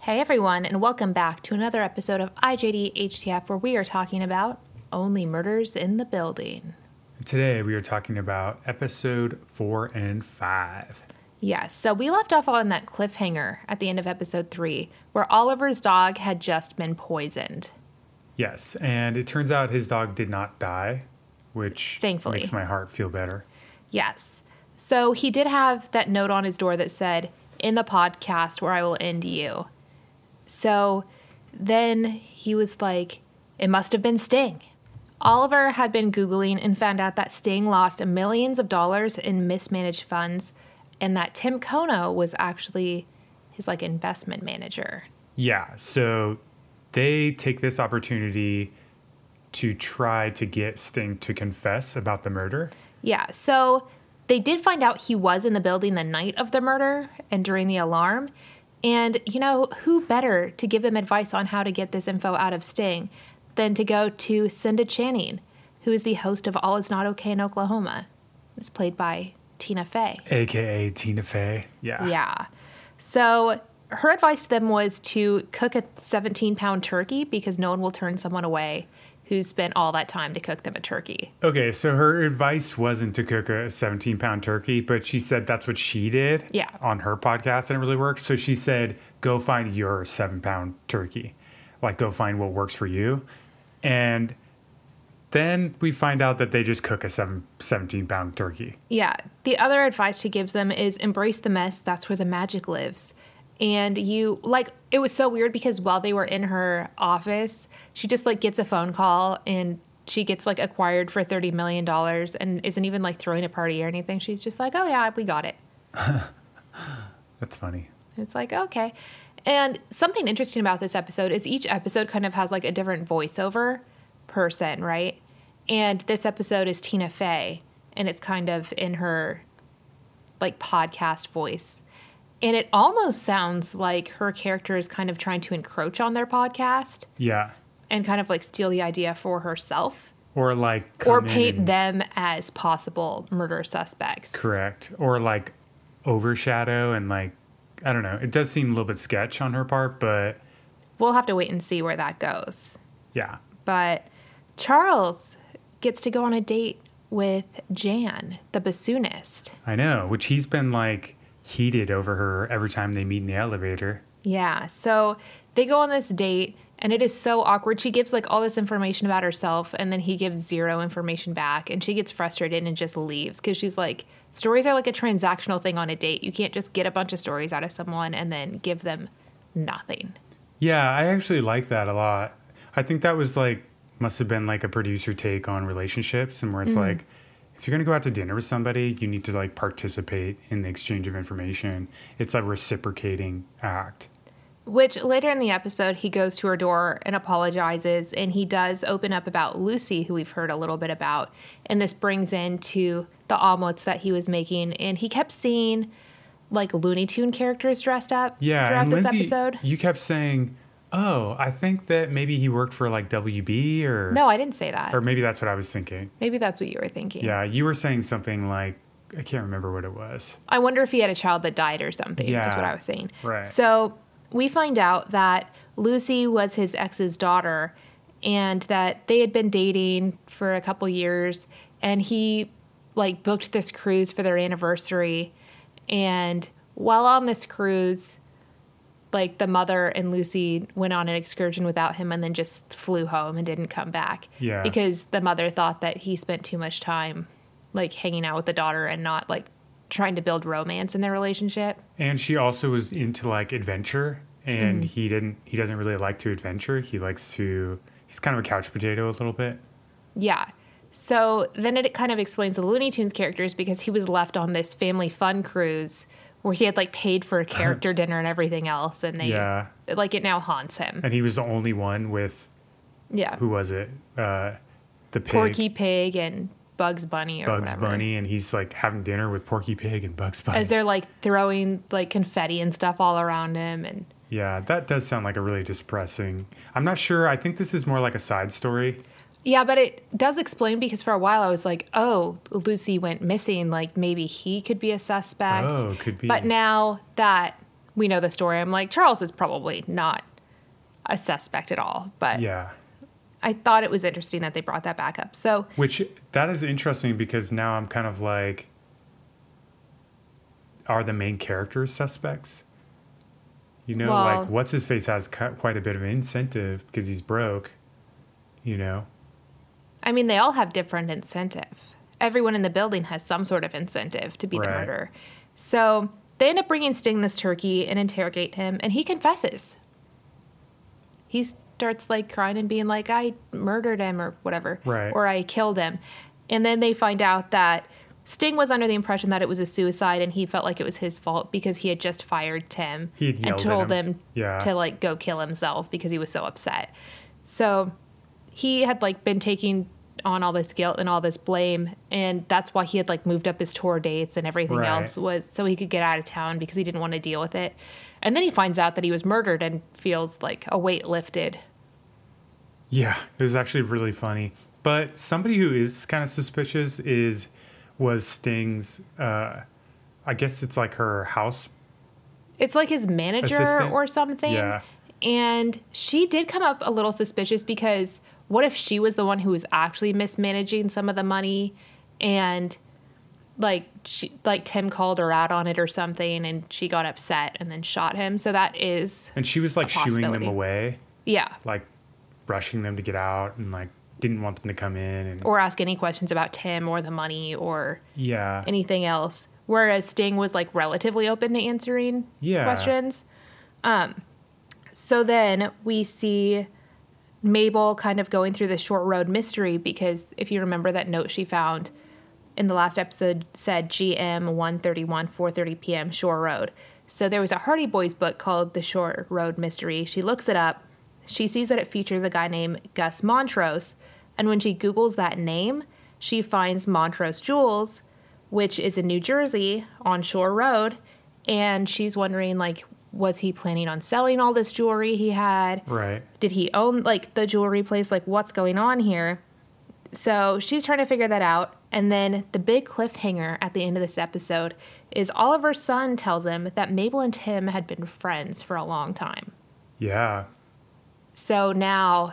Hey everyone, and welcome back to another episode of IJD HTF where we are talking about only murders in the building. Today we are talking about episode four and five. Yes, so we left off on that cliffhanger at the end of episode three where Oliver's dog had just been poisoned. Yes, and it turns out his dog did not die, which Thankfully. makes my heart feel better. Yes. So he did have that note on his door that said, In the podcast where I will end you. So then he was like, It must have been Sting. Oliver had been Googling and found out that Sting lost millions of dollars in mismanaged funds and that Tim Kono was actually his like investment manager. Yeah, so they take this opportunity to try to get Sting to confess about the murder. Yeah, so they did find out he was in the building the night of the murder and during the alarm. And, you know, who better to give them advice on how to get this info out of Sting than to go to Cinda Canning, who is the host of All Is Not Okay in Oklahoma. It's played by Tina Fey. AKA Tina Fey. Yeah. Yeah. So her advice to them was to cook a 17 pound turkey because no one will turn someone away who spent all that time to cook them a turkey. Okay, so her advice wasn't to cook a 17 pound turkey, but she said that's what she did Yeah. on her podcast and it really worked. So she said, go find your seven pound turkey. Like, go find what works for you. And then we find out that they just cook a seven, 17 pound turkey. Yeah. The other advice she gives them is embrace the mess. That's where the magic lives. And you, like, it was so weird because while they were in her office, she just, like, gets a phone call and she gets, like, acquired for $30 million and isn't even, like, throwing a party or anything. She's just like, oh, yeah, we got it. That's funny. It's like, okay. And something interesting about this episode is each episode kind of has like a different voiceover person, right? And this episode is Tina Fey, and it's kind of in her like podcast voice. And it almost sounds like her character is kind of trying to encroach on their podcast Yeah. and kind of like steal the idea for herself Or like, or paint and- them as possible murder suspects. Correct. Or like overshadow and like, I don't know. It does seem a little bit sketch on her part, but We'll have to wait and see where that goes. yeah. but Charles gets to go on a date with Jan, the bassoonist. I know, which he's been like heated over her every time they meet in the elevator. Yeah, so they go on this date and it is so awkward. She gives like all this information about herself and then he gives zero information back and she gets frustrated and just leaves cuz she's like stories are like a transactional thing on a date. You can't just get a bunch of stories out of someone and then give them nothing. Yeah, I actually like that a lot. I think that was like must have been like a producer take on relationships and where it's mm-hmm. like if you're going to go out to dinner with somebody, you need to like participate in the exchange of information. It's a reciprocating act. Which later in the episode, he goes to her door and apologizes, and he does open up about Lucy, who we've heard a little bit about. And this brings into the omelets that he was making, and he kept seeing like Looney Tune characters dressed up Yeah, throughout and this Lindsay, episode. you kept saying, "Oh, I think that maybe he worked for like WB or No, I didn't say that. or maybe that's what I was thinking." Maybe that's what you were thinking. Yeah, you were saying something like I can't remember what it was. I wonder if he had a child that died or something, is Yeah, what I was saying. right. So we find out that Lucy was his ex's daughter and that they had been dating for a couple years and he like booked this cruise for their anniversary and while on this cruise like the mother and Lucy went on an excursion without him and then just flew home and didn't come back. Yeah. Because the mother thought that he spent too much time like hanging out with the daughter and not like trying to build romance in their relationship. And she also was into like adventure, and Mm. he didn't. He doesn't really like to adventure. He likes to. He's kind of a couch potato a little bit. Yeah. So then it kind of explains the Looney Tunes characters because he was left on this family fun cruise where he had like paid for a character dinner and everything else and they Yeah. like it now haunts him. And he was the only one with Yeah. who was it? Uh, the pig, Porky Pig and Bugs Bunny or Bugs whatever. Bunny, and he's like having dinner with Porky Pig and Bugs Bunny. As they're like throwing like confetti and stuff all around him and yeah, that does sound like a really depressing. I'm not sure. I think this is more like a side story. Yeah, but it does explain because for a while I was like, oh, Lucy went missing. Like maybe he could be a suspect. Oh, could be. But now that we know the story, I'm like, Charles is probably not a suspect at all. But Yeah. I thought it was interesting that they brought that back up. So Which that is interesting because now I'm kind of like, are the main characters suspects? You know, Well- like what's his face has quite a bit of incentive because he's broke. You know, I mean, they all have different incentive. Everyone in the building has some sort of incentive to be the murderer. So they end up bringing Sting this turkey and interrogate him, and he confesses. He starts like crying and being like, I murdered him or whatever, Right. or I killed him. And then they find out that Sting was under the impression that it was a suicide and he felt like it was his fault because he had just fired Tim and told him. him Yeah. to like go kill himself because he was so upset. So he had like been taking on all this guilt and all this blame and that's why he had like moved up his tour dates and everything Right. else was so he could get out of town because he didn't want to deal with it. And then he finds out that he was murdered and feels like a weight lifted. Yeah, it was actually really funny. But somebody who is kind of suspicious is was Sting's. Uh, I guess it's like her house. It's like his manager Assistant? or something. Yeah. And she did come up a little suspicious because what if she was the one who was actually mismanaging some of the money and like she like Tim called her out on it or something and she got upset and then shot him. So that is And she was like shooing them away, yeah. like rushing them to get out, and like didn't want them to come in. And Or ask any questions about Tim or the money or yeah, anything else. Whereas Sting was like relatively open to answering Yeah. questions. Um, so then we see Mabel kind of going through the Shore Road Mystery because if you remember that note she found in the last episode said GM 131 4:30 p.m. Shore Road. So there was a Hardy Boys book called The Shore Road Mystery. She looks it up. She sees that it features a guy named Gus Montrose, and when she googles that name, she finds Montrose Jewels, which is in New Jersey on Shore Road, and she's wondering like was he planning on selling all this jewelry he had? right. did he own like the jewelry place like what's going on here so she's trying to figure that out and then the big cliffhanger at the end of this episode is oliver's son tells him that mabel and tim had been friends for a long time Yeah, so now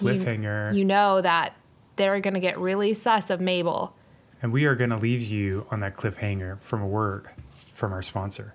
you- cliffhanger. you, know that they're going to get really sus of mabel and we are going to leave you on that cliffhanger from a word from our sponsor.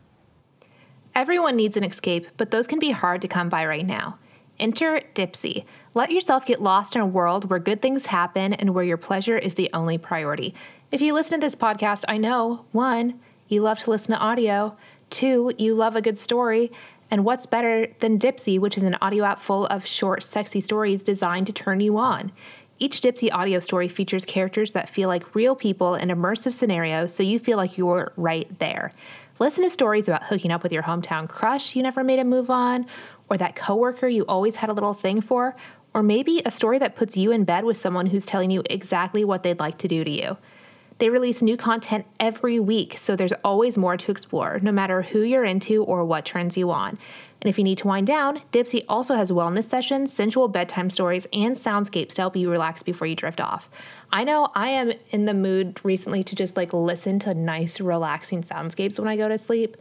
Everyone needs an escape, but those can be hard to come by right now. Enter Dipsea. Let yourself get lost in a world where good things happen and where your pleasure is the only priority. If you listen to this podcast, I know one, you love to listen to audio, two, you love a good story, and what's better than Dipsea, which is an audio app full of short, sexy stories designed to turn you on? Each Dipsea audio story features characters that feel like real people in immersive scenarios, so you feel like you're right there. Listen to stories about hooking up with your hometown crush you never made a move on, or that coworker you always had a little thing for, or maybe a story that puts you in bed with someone who's telling you exactly what they'd like to do to you. They release new content every week, so there's always more to explore, no matter who you're into or what turns you on. And if you need to wind down, Dipsea also has wellness sessions, sensual bedtime stories, and soundscapes to help you relax before you drift off. I know I am in the mood recently to just like listen to nice, relaxing soundscapes when I go to sleep.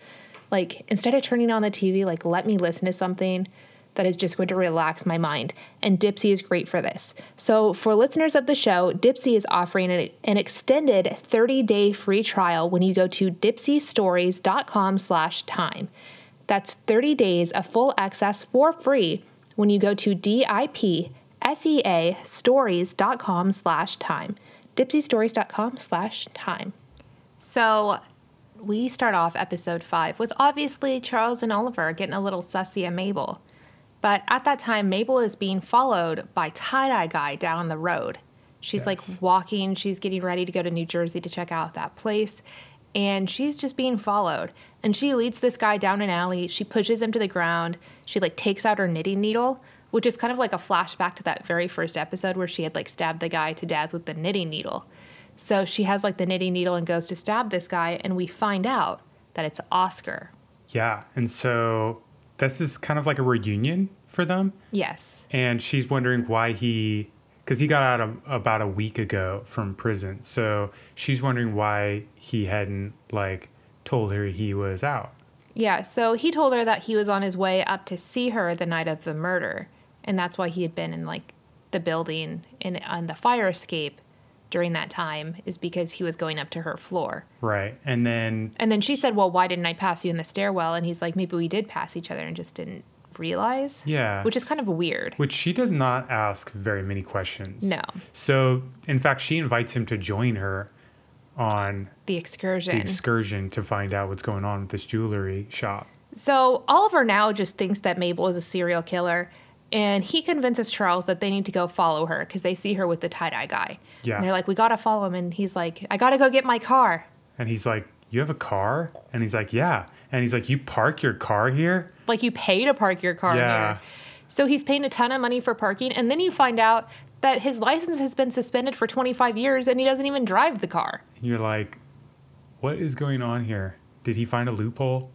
Like instead of turning on the TV, like let me listen to something that is just going to relax my mind. And Dipsea is great for this. So, for listeners of the show, Dipsea is offering an, an extended 30-day free trial when you go to dipseastories.com slash time. That's 30 days of full access for free when you go to D-I-P-S-E-A stories.com slash time. dipseastories.com slash time. So we start off episode five with obviously Charles and Oliver getting a little sussy at Mabel. But at that time, Mabel is being followed by tie dye guy down the road. She's like walking, she's getting ready to go to New Jersey to check out that place, and she's just being followed. And she leads this guy down an alley, she pushes him to the ground, she like takes out her knitting needle, which is kind of like a flashback to that very first episode where she had like stabbed the guy to death with the knitting needle. So she has like the knitting needle and goes to stab this guy, and we find out that it's Oscar. Yeah, and so this is kind of like a reunion for them. Yes. and she's wondering why he because he got out of, about a week ago from prison so she's wondering why he hadn't like told her he was out Yeah, so he told her that he was on his way up to see her the night of the murder, and that's why he had been in like the building and on the fire escape during that time is because he was going up to her floor. Right. And then And then she said, "Well, why didn't I pass you in the stairwell?" And he's like, "Maybe we did pass each other and just didn't realize." Yeah. Which is kind of weird. which she does not ask very many questions. No. So, in fact, she invites him to join her on The the excursion. excursion to find out what's going on with this jewelry shop. So Oliver now just thinks that Mabel is a serial killer, and he convinces Charles that they need to go follow her because they see her with the tie dye guy. Yeah. And they're like, "We gotta follow him," and he's like, "I gotta go get my car." And he's like, You have a car? And he's like, Yeah. And he's like, You park your car here? Like you pay to park your car Yeah. here. So he's paying a ton of money for parking, and then you find out that his license has been suspended for 25 years, and he doesn't even drive the car. And you're like, What is going on here? Did he find a loophole?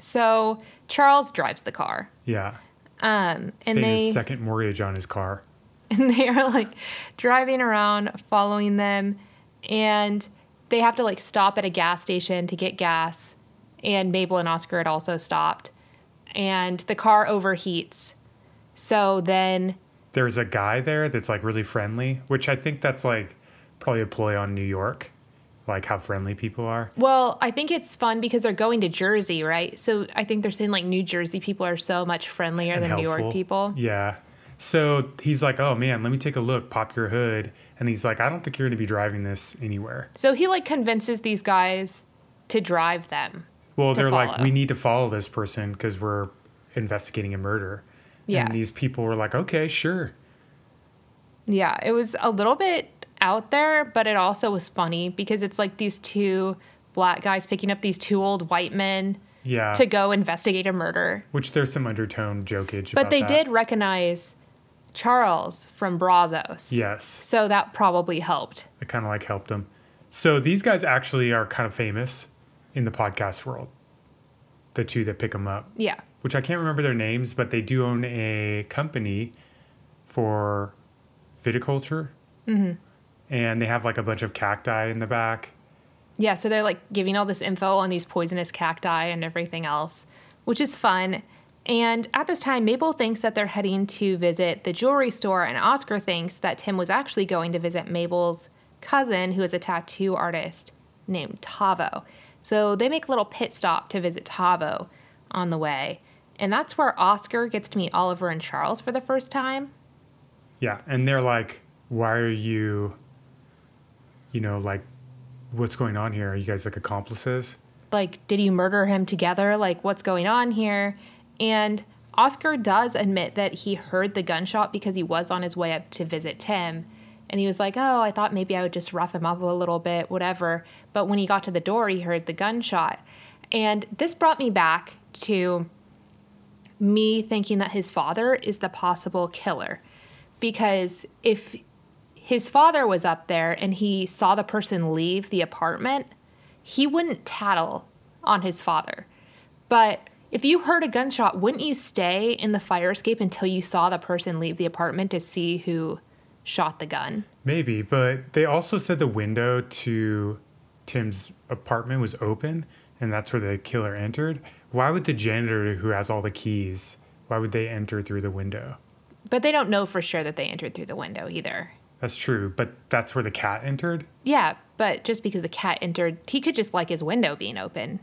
So Charles drives the car, Yeah. Um, and Paying they his second mortgage on his car. and they are like driving around following them and they have to like stop at a gas station to get gas and mabel and oscar had also stopped and the car overheats so then There's a guy there that's like really friendly, which I think that's like probably a ploy on New York, like how friendly people are. well i think it's fun because they're going to jersey right so i think they're saying like new jersey people are so much friendlier and than new york people Yeah. So he's like, oh man, let me take a look, pop your hood. And he's like, I don't think you're going to be driving this anywhere. so he like convinces these guys to drive them Well, they're like, we need to follow this person because we're investigating a murder. Yeah. And these people were like, okay, sure. Yeah, it was a little bit out there, but it also was funny because it's like these two black guys picking up these two old white men Yeah. to go investigate a murder. Which there's some undertone jokage But they that. did recognize Charles from Brazzos. Yes. So that probably helped. It kind of like helped them. So these guys actually are kind of famous in the podcast world. The two that pick them up. Yeah. which I can't remember their names, but they do own a company for viticulture. Mm-hmm. And they have like a bunch of cacti in the back. Yeah, so they're like giving all this info on these poisonous cacti and everything else, which is fun. And at this time, Mabel thinks that they're heading to visit the jewelry store, and Oscar thinks that Tim was actually going to visit Mabel's cousin, who is a tattoo artist named Tavo. So they make a little pit stop to visit Tavo on the way. And that's where Oscar gets to meet Oliver and Charles for the first time. Yeah. And they're like, why are you, you know, like, what's going on here? Are you guys like accomplices? like did you murder him together? Like what's going on here? And oscar does admit that he heard the gunshot because he was on his way up to visit tim. And he was like oh i thought maybe i would just rough him up a little bit whatever. But when he got to the door he heard the gunshot. And this brought me back to me thinking that his father is the possible killer. Because if his father was up there and he saw the person leave the apartment, he wouldn't tattle on his father. But if you heard a gunshot, wouldn't you stay in the fire escape until you saw the person leave the apartment to see who shot the gun? Maybe. But they also said the window to Tim's apartment was open and that's where the killer entered. Why would the janitor who has all the keys, why would they enter through the window? But they don't know for sure that they entered through the window either. That's true, but that's where the cat entered? Yeah, but just because the cat entered, he could just like his window being open.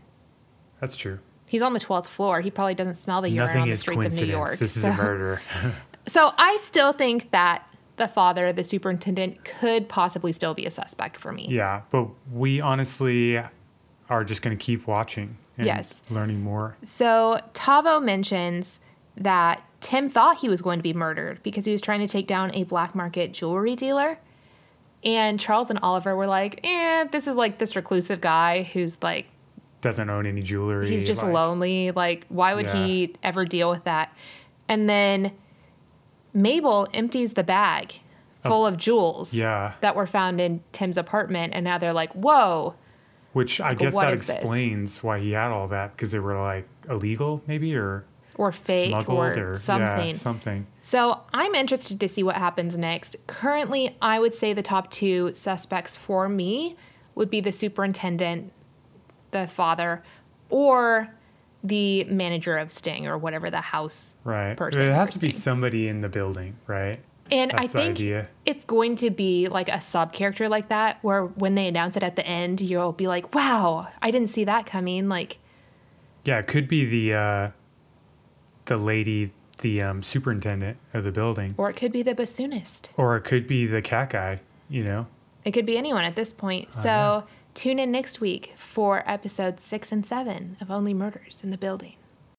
That's true. He's on the 12th floor. He probably doesn't smell the urine Nothing on the is streets of New coincidence. York. This is so- a murder. So I still think that the father, the superintendent, could possibly still be a suspect for me. yeah, but we honestly are just going to keep watching and Yes. learning more. So Tavo mentions that Tim thought he was going to be murdered because he was trying to take down a black market jewelry dealer. And Charles and Oliver were like, eh, this is like this reclusive guy who's like, Doesn't own any jewelry. he's just like- lonely. Like, why would he ever deal with that? And then Mabel empties the bag full of jewels Yeah, that were found in Tim's apartment. And now they're like, whoa. which I Like, guess that is this? explains why he had all that because they were like illegal, maybe, or or fake smuggled, or, or, something. Yeah, something. so I'm interested to see what happens next. Currently, I would say the top two suspects for me would be the superintendent, the father, or the manager of Sting or whatever the house Right. person it has to be somebody in the building, right? And That's I think it's going to be like a sub character like that, where when they announce it at the end, you'll be like, "Wow, I didn't see that coming." Like, Yeah, it could be the uh, the lady, the um, superintendent of the building, or it could be the bassoonist. or it could be the cat guy. You know. It could be anyone at this point. So tune in next week for episodes six and seven of Only Murders in the Building.